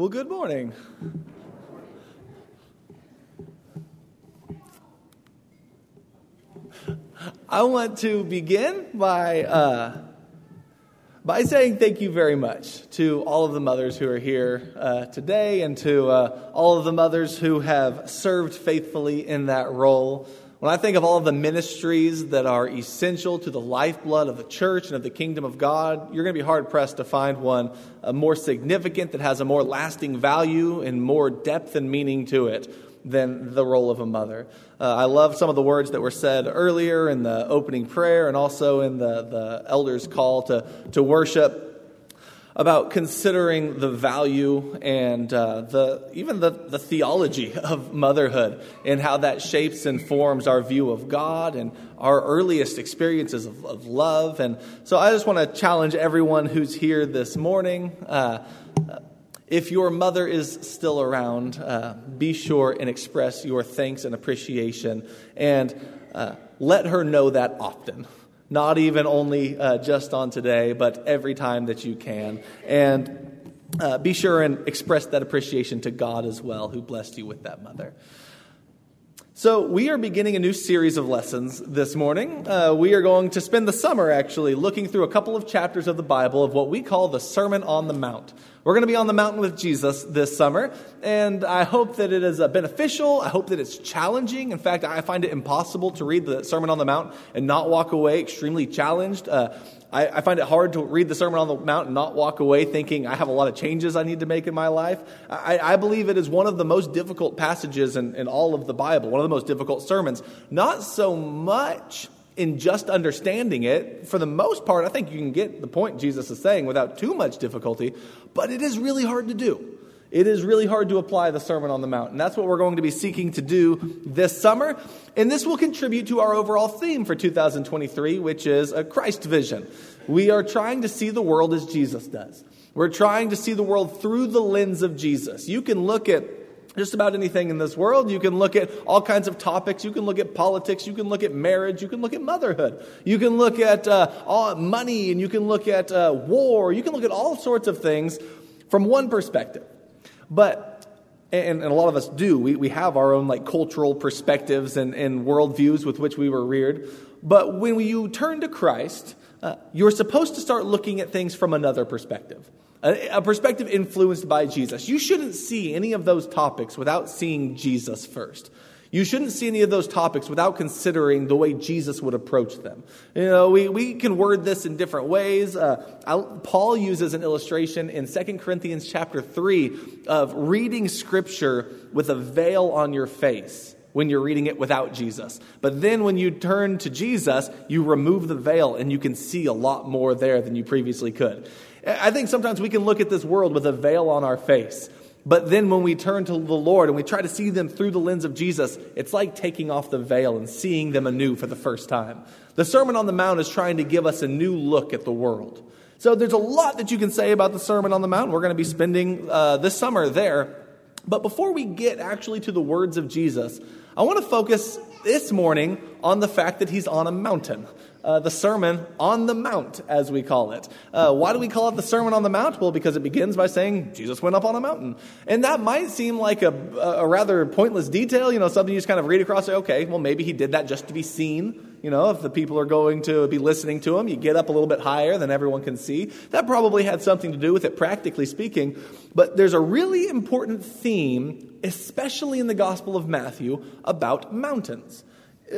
Well, good morning. I want to begin by, uh, by saying thank you very much to all of the mothers who are here uh, today and to uh, all of the mothers who have served faithfully in that role. When I think of all of the ministries that are essential to the lifeblood of the church and of the kingdom of God, you're going to be hard pressed to find one uh, more significant that has a more lasting value and more depth and meaning to it than the role of a mother. Uh, I love some of the words that were said earlier in the opening prayer and also in the, the elders' call to, to worship about considering the value and uh, the, even the, the theology of motherhood and how that shapes and forms our view of God and our earliest experiences of, of love. And so I just want to challenge everyone who's here this morning. Uh, if your mother is still around, uh, be sure and express your thanks and appreciation and uh, let her know that often. Not even only uh, just on today, but every time that you can. And uh, be sure and express that appreciation to God as well, who blessed you with that mother. So, we are beginning a new series of lessons this morning. Uh, we are going to spend the summer actually looking through a couple of chapters of the Bible of what we call the Sermon on the Mount. We're going to be on the mountain with Jesus this summer, and I hope that it is uh, beneficial. I hope that it's challenging. In fact, I find it impossible to read the Sermon on the Mount and not walk away extremely challenged. Uh, I, I, find it hard to read the Sermon on the Mount and not walk away thinking I have a lot of changes I need to make in my life. I, I believe it is one of the most difficult passages in, in all of the Bible, one of the most difficult sermons. Not so much in just understanding it, for the most part, I think you can get the point Jesus is saying without too much difficulty, but it is really hard to do. It is really hard to apply the Sermon on the Mount. And that's what we're going to be seeking to do this summer. And this will contribute to our overall theme for 2023, which is a Christ vision. We are trying to see the world as Jesus does. We're trying to see the world through the lens of Jesus. You can look at just about anything in this world. You can look at all kinds of topics. You can look at politics. You can look at marriage. You can look at motherhood. You can look at uh, all, money and you can look at uh, war. You can look at all sorts of things from one perspective. But and, and, a lot of us do. We, we have our own like cultural perspectives and, and worldviews with which we were reared. But when you turn to Christ, uh, you're supposed to start looking at things from another perspective a, perspective influenced by Jesus. You shouldn't see any of those topics without seeing Jesus first. You shouldn't see any of those topics without considering the way Jesus would approach them. You know, we, we can word this in different ways. Uh, Paul uses an illustration in 2 Corinthians chapter 3 of reading scripture with a veil on your face when you're reading it without Jesus. But then when you turn to Jesus, you remove the veil and you can see a lot more there than you previously could. I think sometimes we can look at this world with a veil on our face. But then when we turn to the Lord and we try to see them through the lens of Jesus, it's like taking off the veil and seeing them anew for the first time. The Sermon on the Mount is trying to give us a new look at the world. So there's a lot that you can say about the Sermon on the Mount. We're going to be spending uh, this summer there. But before we get actually to the words of Jesus, I want to focus this morning on the fact that he's on a mountain uh, the Sermon on the Mount, as we call it. Uh, why do we call it the Sermon on the Mount? Well, because it begins by saying Jesus went up on a mountain. And that might seem like a, a rather pointless detail, you know, something you just kind of read across, say, okay, well, maybe he did that just to be seen. You know, if the people are going to be listening to him, you get up a little bit higher than everyone can see. That probably had something to do with it, practically speaking. But there's a really important theme, especially in the Gospel of Matthew, about mountains.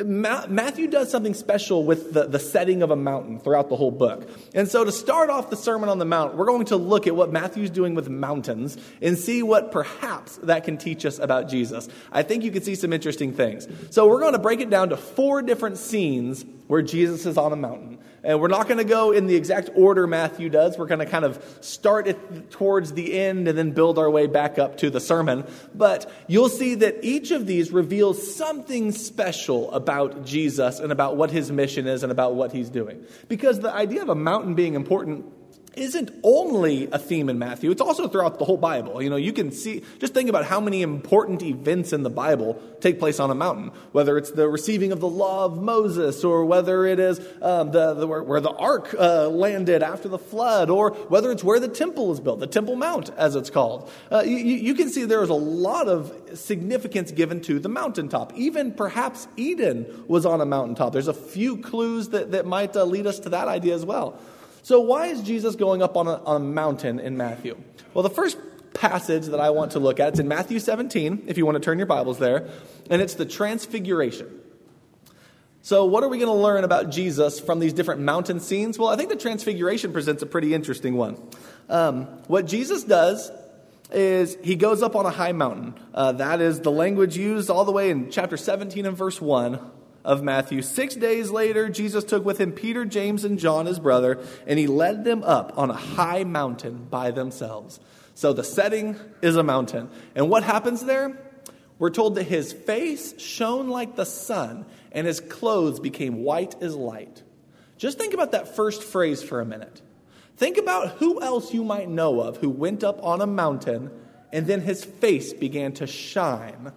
Matthew does something special with the, the setting of a mountain throughout the whole book. And so, to start off the Sermon on the Mount, we're going to look at what Matthew's doing with mountains and see what perhaps that can teach us about Jesus. I think you can see some interesting things. So, we're going to break it down to four different scenes where Jesus is on a mountain. And we're not going to go in the exact order Matthew does. We're going to kind of start it towards the end and then build our way back up to the sermon. But you'll see that each of these reveals something special about Jesus and about what his mission is and about what he's doing. Because the idea of a mountain being important isn't only a theme in Matthew, it's also throughout the whole Bible. You know, you can see, just think about how many important events in the Bible take place on a mountain, whether it's the receiving of the law of Moses, or whether it is um, the, the, where, where, the ark uh, landed after the flood, or whether it's where the temple is built, the Temple Mount, as it's called. Uh, you, you can see there is a lot of significance given to the mountaintop. Even perhaps Eden was on a mountaintop. There's a few clues that, that might uh, lead us to that idea as well. So, why is Jesus going up on a, on a mountain in Matthew? Well, the first passage that I want to look at, it's in Matthew 17, if you want to turn your Bibles there, and it's the Transfiguration. So, what are we going to learn about Jesus from these different mountain scenes? Well, I think the Transfiguration presents a pretty interesting one. Um, what Jesus does is he goes up on a high mountain. Uh, that is the language used all the way in chapter 17 and verse 1 of Matthew. Six days later, Jesus took with him Peter, James, and John, his brother, and he led them up on a high mountain by themselves. So the setting is a mountain. And what happens there? We're told that his face shone like the sun, and his clothes became white as light. Just think about that first phrase for a minute. Think about who else you might know of who went up on a mountain and then his face began to shine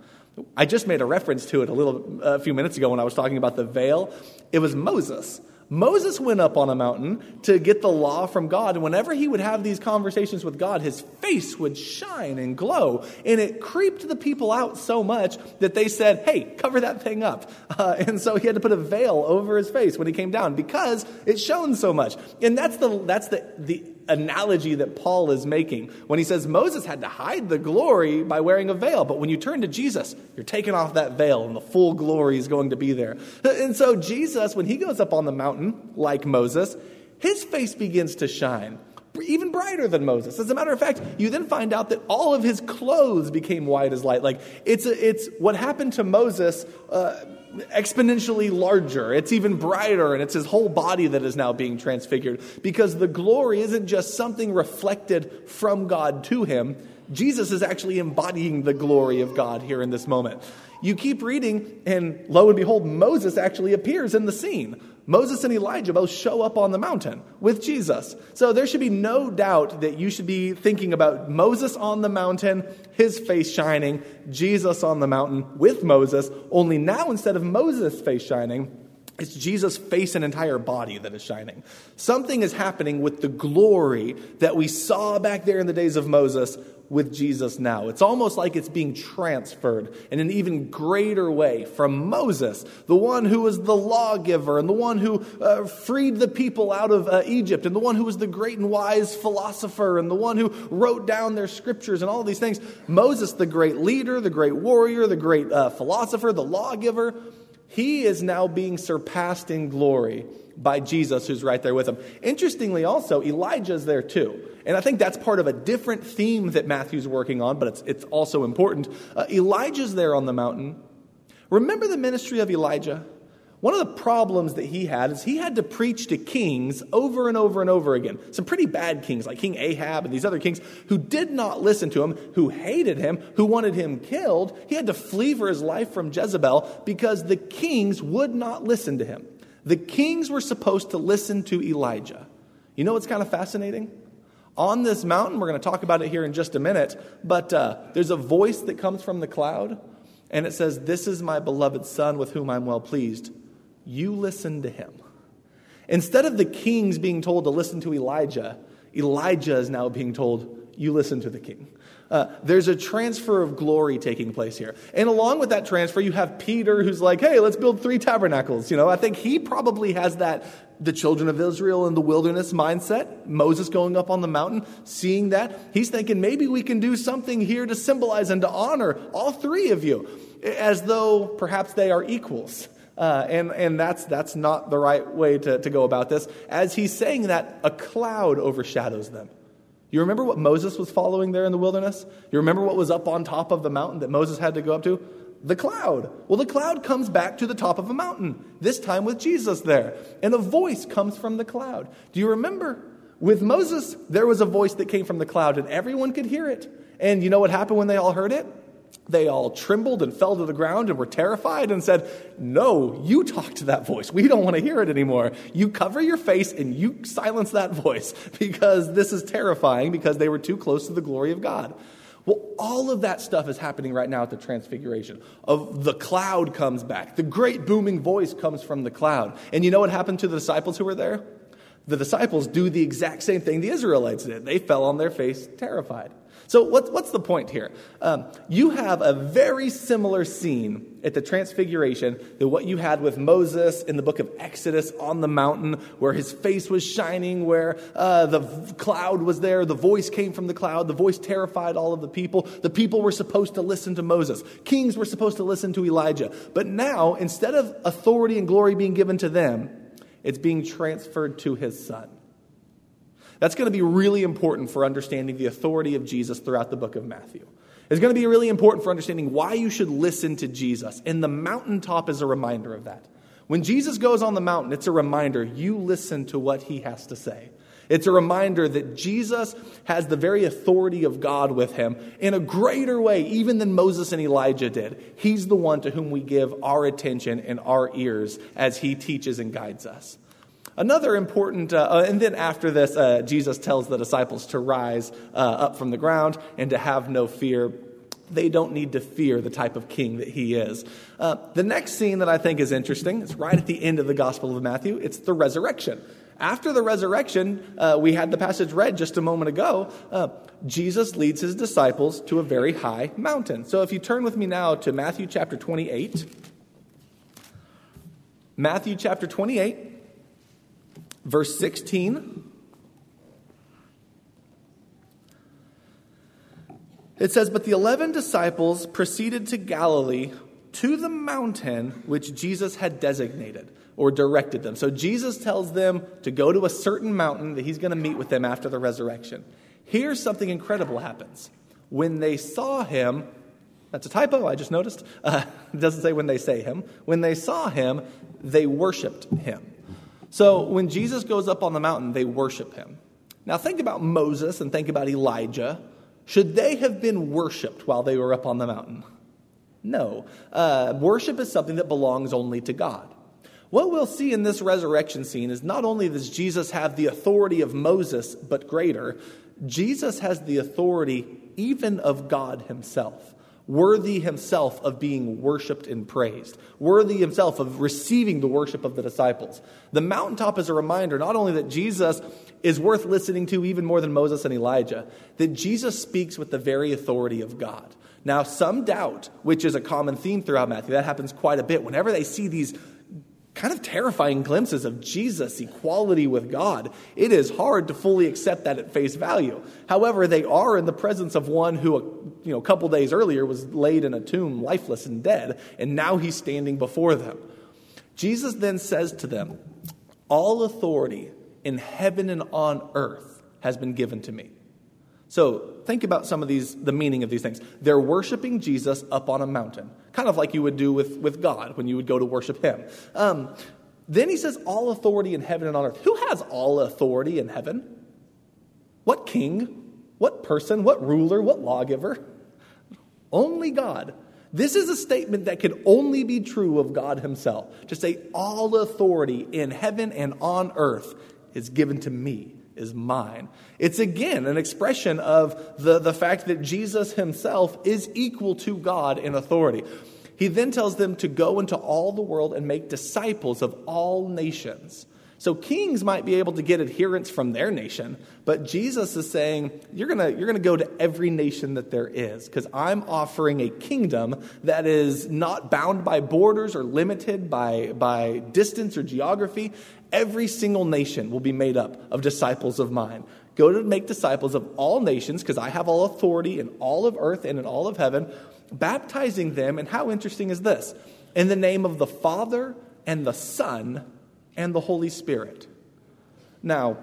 I just made a reference to it a little a few minutes ago when I was talking about the veil. It was Moses. Moses went up on a mountain to get the law from God, and whenever he would have these conversations with God, his face would shine and glow. And it creeped the people out so much that they said, Hey, cover that thing up. Uh, and so he had to put a veil over his face when he came down because it shone so much. And that's the, that's the, the analogy that Paul is making when he says Moses had to hide the glory by wearing a veil. But when you turn to Jesus, you're taking off that veil and the full glory is going to be there. And so Jesus, when he goes up on the mountain like Moses, his face begins to shine even brighter than Moses. As a matter of fact, you then find out that all of his clothes became white as light. Like it's a, it's what happened to Moses uh, exponentially larger. It's even brighter, and it's his whole body that is now being transfigured because the glory isn't just something reflected from God to him. Jesus is actually embodying the glory of God here in this moment. You keep reading, and lo and behold, Moses actually appears in the scene. Moses and Elijah both show up on the mountain with Jesus. So there should be no doubt that you should be thinking about Moses on the mountain, his face shining, Jesus on the mountain with Moses, only now instead of Moses' face shining, it's Jesus' face and entire body that is shining. Something is happening with the glory that we saw back there in the days of Moses with Jesus now. It's almost like it's being transferred in an even greater way from Moses, the one who was the lawgiver and the one who uh, freed the people out of uh, Egypt and the one who was the great and wise philosopher and the one who wrote down their scriptures and all these things. Moses, the great leader, the great warrior, the great uh, philosopher, the lawgiver, he is now being surpassed in glory by Jesus, who's right there with him. Interestingly, also, Elijah's there too. And I think that's part of a different theme that Matthew's working on, but it's, it's also important. Uh, Elijah's there on the mountain. Remember the ministry of Elijah? One of the problems that he had is he had to preach to kings over and over and over again. Some pretty bad kings, like King Ahab and these other kings, who did not listen to him, who hated him, who wanted him killed. He had to flee for his life from Jezebel because the kings would not listen to him. The kings were supposed to listen to Elijah. You know what's kind of fascinating? On this mountain, we're going to talk about it here in just a minute, but uh, there's a voice that comes from the cloud, and it says, This is my beloved Son with whom I'm well pleased. You listen to him. Instead of the kings being told to listen to Elijah, Elijah is now being told, You listen to the king. Uh, there's a transfer of glory taking place here. And along with that transfer, you have Peter who's like, hey, let's build three tabernacles. You know, I think he probably has that, the children of Israel in the wilderness mindset. Moses going up on the mountain, seeing that. He's thinking maybe we can do something here to symbolize and to honor all three of you, as though perhaps they are equals. Uh, and and that's, that's not the right way to, to go about this. As he's saying that, a cloud overshadows them. You remember what Moses was following there in the wilderness? You remember what was up on top of the mountain that Moses had to go up to? The cloud. Well, the cloud comes back to the top of a mountain, this time with Jesus there. And a voice comes from the cloud. Do you remember? With Moses, there was a voice that came from the cloud, and everyone could hear it. And you know what happened when they all heard it? They all trembled and fell to the ground and were terrified and said, No, you talk to that voice. We don't want to hear it anymore. You cover your face and you silence that voice because this is terrifying because they were too close to the glory of God. Well, all of that stuff is happening right now at the transfiguration. Of the cloud comes back. The great booming voice comes from the cloud. And you know what happened to the disciples who were there? The disciples do the exact same thing the Israelites did. They fell on their face terrified. So, what's, what's the point here? Um, you have a very similar scene at the Transfiguration to what you had with Moses in the book of Exodus on the mountain, where his face was shining, where uh, the cloud was there, the voice came from the cloud, the voice terrified all of the people. The people were supposed to listen to Moses, kings were supposed to listen to Elijah. But now, instead of authority and glory being given to them, it's being transferred to his son. That's going to be really important for understanding the authority of Jesus throughout the book of Matthew. It's going to be really important for understanding why you should listen to Jesus. And the mountaintop is a reminder of that. When Jesus goes on the mountain, it's a reminder you listen to what he has to say. It's a reminder that Jesus has the very authority of God with him in a greater way, even than Moses and Elijah did. He's the one to whom we give our attention and our ears as he teaches and guides us. Another important, uh, uh, and then after this, uh, Jesus tells the disciples to rise uh, up from the ground and to have no fear. They don't need to fear the type of king that he is. Uh, the next scene that I think is interesting is right at the end of the Gospel of Matthew. It's the resurrection. After the resurrection, uh, we had the passage read just a moment ago. Jesus leads his disciples to a very high mountain. So if you turn with me now to Matthew chapter 28, Matthew chapter 28. Verse 16. It says, But the eleven disciples proceeded to Galilee to the mountain which Jesus had designated or directed them. So Jesus tells them to go to a certain mountain that he's going to meet with them after the resurrection. Here's something incredible happens. When they saw him, that's a typo, I just noticed. Uh, it doesn't say when they say him. When they saw him, they worshiped him. So when Jesus goes up on the mountain, they worship him. Now think about Moses and think about Elijah. Should they have been worshiped while they were up on the mountain? No. Uh, worship is something that belongs only to God. What we'll see in this resurrection scene is not only does Jesus have the authority of Moses, but greater, Jesus has the authority even of God himself worthy himself of being worshiped and praised, worthy himself of receiving the worship of the disciples. The mountaintop is a reminder not only that Jesus is worth listening to even more than Moses and Elijah, that Jesus speaks with the very authority of God. Now, some doubt, which is a common theme throughout Matthew, that happens quite a bit. Whenever they see these kind of terrifying glimpses of Jesus' equality with God, it is hard to fully accept that at face value. However, they are in the presence of one who, you know, a couple days earlier was laid in a tomb, lifeless and dead, and now he's standing before them. Jesus then says to them, All authority in heaven and on earth has been given to me. So think about some of these, the meaning of these things. They're worshiping Jesus up on a mountain, kind of like you would do with, with God when you would go to worship Him. Um, then he says, All authority in heaven and on earth. Who has all authority in heaven? What king? What person? What ruler? What lawgiver? Only God. This is a statement that can only be true of God Himself. To say, All authority in heaven and on earth is given to me is mine. It's again an expression of the, the fact that Jesus himself is equal to God in authority. He then tells them to go into all the world and make disciples of all nations. So kings might be able to get adherents from their nation, but Jesus is saying, you're going you're to go to every nation that there is, because I'm offering a kingdom that is not bound by borders or limited by, by distance or geography. Every single nation will be made up of disciples of mine. Go to make disciples of all nations, because I have all authority in all of earth and in all of heaven, baptizing them. And how interesting is this? In the name of the Father and the Son and the Holy Spirit. Now,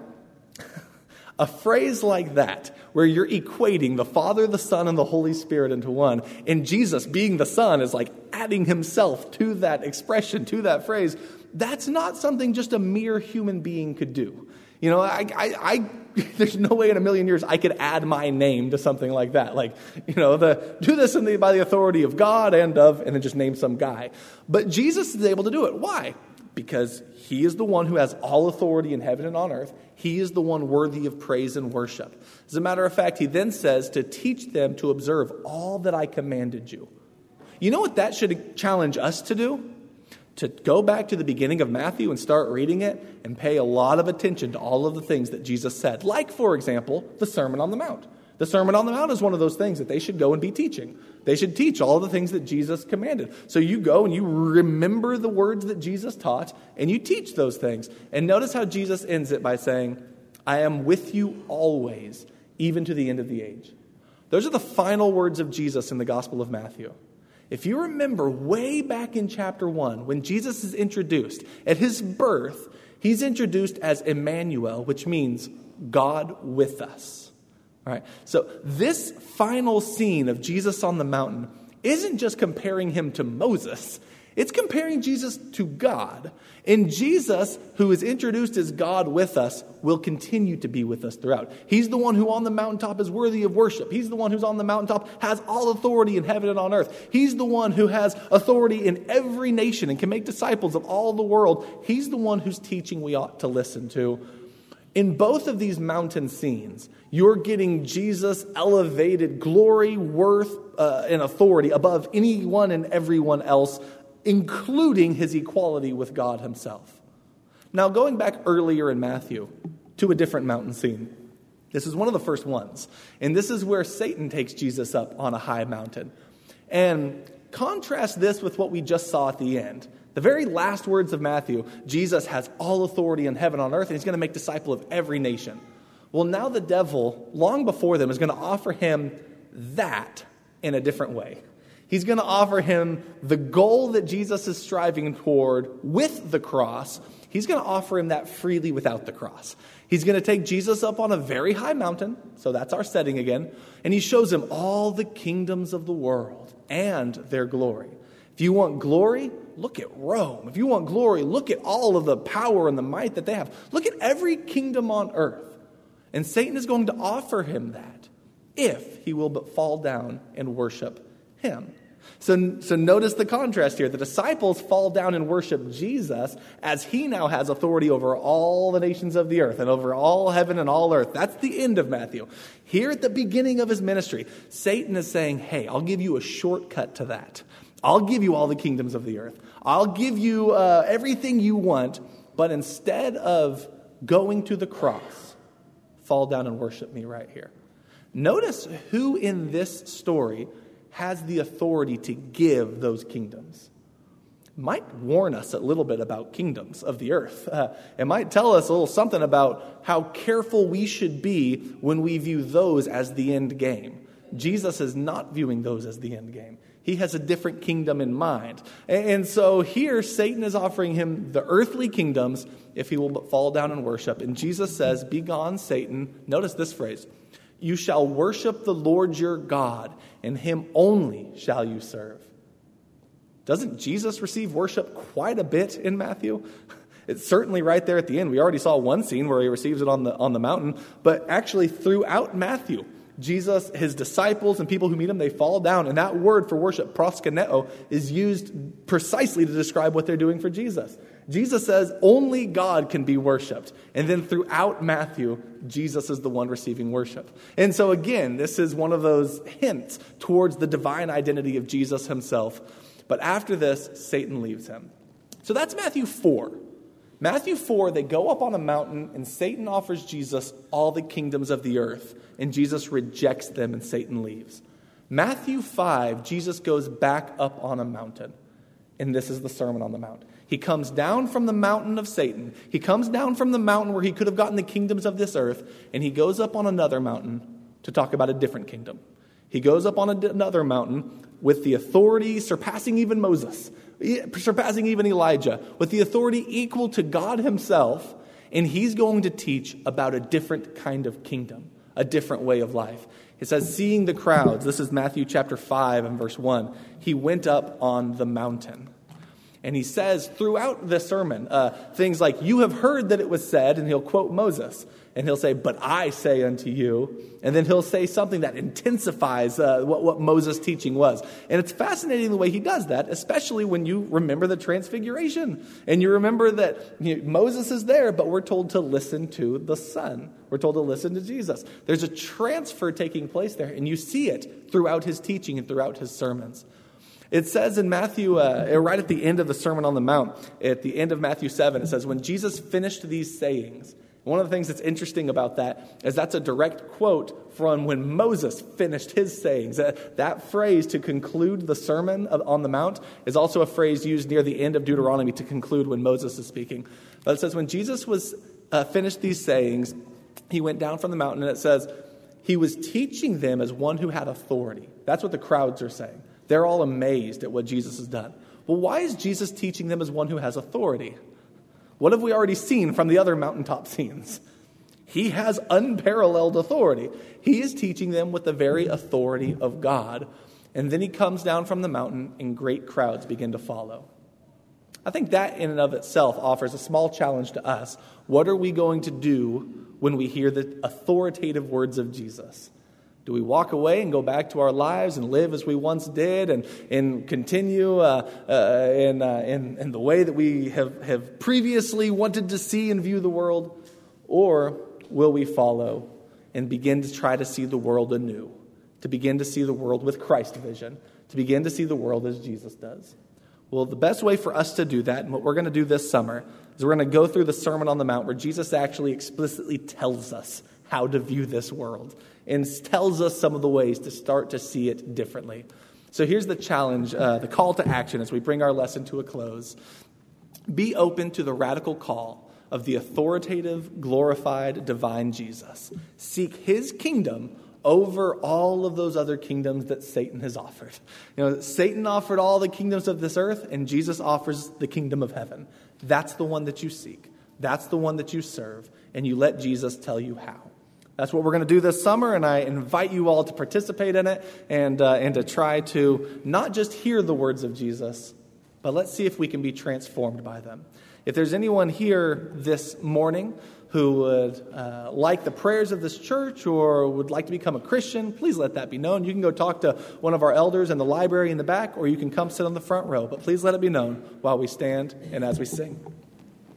a phrase like that, where you're equating the Father, the Son, and the Holy Spirit into one, and Jesus being the Son is like adding himself to that expression, to that phrase, that's not something just a mere human being could do. You know, I, I, I there's no way in a million years I could add my name to something like that. Like, you know, the do this the, by the authority of God and of, and then just name some guy. But Jesus is able to do it. Why? Because he is the one who has all authority in heaven and on earth. He is the one worthy of praise and worship. As a matter of fact, he then says to teach them to observe all that I commanded you. You know what that should challenge us to do? to go back to the beginning of Matthew and start reading it and pay a lot of attention to all of the things that Jesus said. Like, for example, the Sermon on the Mount. The Sermon on the Mount is one of those things that they should go and be teaching. They should teach all the things that Jesus commanded. So you go and you remember the words that Jesus taught and you teach those things. And notice how Jesus ends it by saying, I am with you always, even to the end of the age. Those are the final words of Jesus in the Gospel of Matthew. If you remember way back in chapter 1, when Jesus is introduced, at his birth, he's introduced as Emmanuel, which means God with us. All right. So this final scene of Jesus on the mountain isn't just comparing him to Moses. It's comparing Jesus to God. And Jesus, who is introduced as God with us, will continue to be with us throughout. He's the one who on the mountaintop is worthy of worship. He's the one who's on the mountaintop has all authority in heaven and on earth. He's the one who has authority in every nation and can make disciples of all the world. He's the one whose teaching we ought to listen to. In both of these mountain scenes, you're getting Jesus' elevated glory, worth, uh, and authority above anyone and everyone else including his equality with God himself. Now, going back earlier in Matthew to a different mountain scene, this is one of the first ones. And this is where Satan takes Jesus up on a high mountain. And contrast this with what we just saw at the end. The very last words of Matthew Jesus has all authority in heaven and on earth, and he's going to make disciple of every nation. Well, now the devil, long before them, is going to offer him that in a different way. He's going to offer him the goal that Jesus is striving toward with the cross. He's going to offer him that freely without the cross. He's going to take Jesus up on a very high mountain, so that's our setting again, and he shows him all the kingdoms of the world and their glory. If you want glory, look at Rome. If you want glory, look at all of the power and the might that they have. Look at every kingdom on earth. And Satan is going to offer him that if he will but fall down and worship him. So, so notice the contrast here. The disciples fall down and worship Jesus as he now has authority over all the nations of the earth and over all heaven and all earth. That's the end of Matthew. Here at the beginning of his ministry, Satan is saying, Hey, I'll give you a shortcut to that. I'll give you all the kingdoms of the earth. I'll give you uh, everything you want, but instead of going to the cross, fall down and worship me right here. Notice who in this story has the authority to give those kingdoms. Might warn us a little bit about kingdoms of the earth. Uh, it might tell us a little something about how careful we should be when we view those as the end game. Jesus is not viewing those as the end game. He has a different kingdom in mind. And so here, Satan is offering him the earthly kingdoms if he will but fall down and worship. And Jesus says, Begone, Satan. Notice this phrase You shall worship the Lord your God, and him only shall you serve. Doesn't Jesus receive worship quite a bit in Matthew? It's certainly right there at the end. We already saw one scene where he receives it on the, on the mountain, but actually throughout Matthew, Jesus, his disciples, and people who meet him, they fall down. And that word for worship, proskuneo, is used precisely to describe what they're doing for Jesus. Jesus says only God can be worshiped. And then throughout Matthew, Jesus is the one receiving worship. And so, again, this is one of those hints towards the divine identity of Jesus himself. But after this, Satan leaves him. So that's Matthew 4. Matthew 4, they go up on a mountain, and Satan offers Jesus all the kingdoms of the earth, and Jesus rejects them, and Satan leaves. Matthew 5, Jesus goes back up on a mountain, and this is the Sermon on the Mount. He comes down from the mountain of Satan. He comes down from the mountain where he could have gotten the kingdoms of this earth, and he goes up on another mountain to talk about a different kingdom. He goes up on another mountain with the authority surpassing even Moses, surpassing even Elijah, with the authority equal to God Himself, and he's going to teach about a different kind of kingdom, a different way of life. It says, seeing the crowds, this is Matthew chapter 5 and verse 1, he went up on the mountain. And he says throughout the sermon uh, things like, You have heard that it was said, and he'll quote Moses. And he'll say, But I say unto you. And then he'll say something that intensifies uh, what, what Moses' teaching was. And it's fascinating the way he does that, especially when you remember the transfiguration. And you remember that you know, Moses is there, but we're told to listen to the Son. We're told to listen to Jesus. There's a transfer taking place there, and you see it throughout his teaching and throughout his sermons. It says in Matthew, uh, right at the end of the Sermon on the Mount, at the end of Matthew 7, it says, When Jesus finished these sayings, one of the things that's interesting about that is that's a direct quote from when Moses finished his sayings. That, that phrase to conclude the Sermon on the Mount is also a phrase used near the end of Deuteronomy to conclude when Moses is speaking. But it says, When Jesus was uh, finished these sayings, he went down from the mountain, and it says, He was teaching them as one who had authority. That's what the crowds are saying. They're all amazed at what Jesus has done. Well, why is Jesus teaching them as one who has authority? What have we already seen from the other mountaintop scenes? He has unparalleled authority. He is teaching them with the very authority of God. And then he comes down from the mountain, and great crowds begin to follow. I think that in and of itself offers a small challenge to us. What are we going to do when we hear the authoritative words of Jesus? Do we walk away and go back to our lives and live as we once did and, and continue uh, uh, in, uh, in, in the way that we have, have previously wanted to see and view the world? Or will we follow and begin to try to see the world anew, to begin to see the world with Christ vision, to begin to see the world as Jesus does? Well, the best way for us to do that, and what we're going to do this summer, is we're going to go through the Sermon on the Mount where Jesus actually explicitly tells us how to view this world and tells us some of the ways to start to see it differently. So here's the challenge, uh, the call to action as we bring our lesson to a close. Be open to the radical call of the authoritative, glorified, divine Jesus. Seek his kingdom over all of those other kingdoms that Satan has offered. You know, Satan offered all the kingdoms of this earth, and Jesus offers the kingdom of heaven. That's the one that you seek. That's the one that you serve, and you let Jesus tell you how. That's what we're going to do this summer, and I invite you all to participate in it and, uh, and to try to not just hear the words of Jesus, but let's see if we can be transformed by them. If there's anyone here this morning who would uh, like the prayers of this church or would like to become a Christian, please let that be known. You can go talk to one of our elders in the library in the back, or you can come sit on the front row. But please let it be known while we stand and as we sing.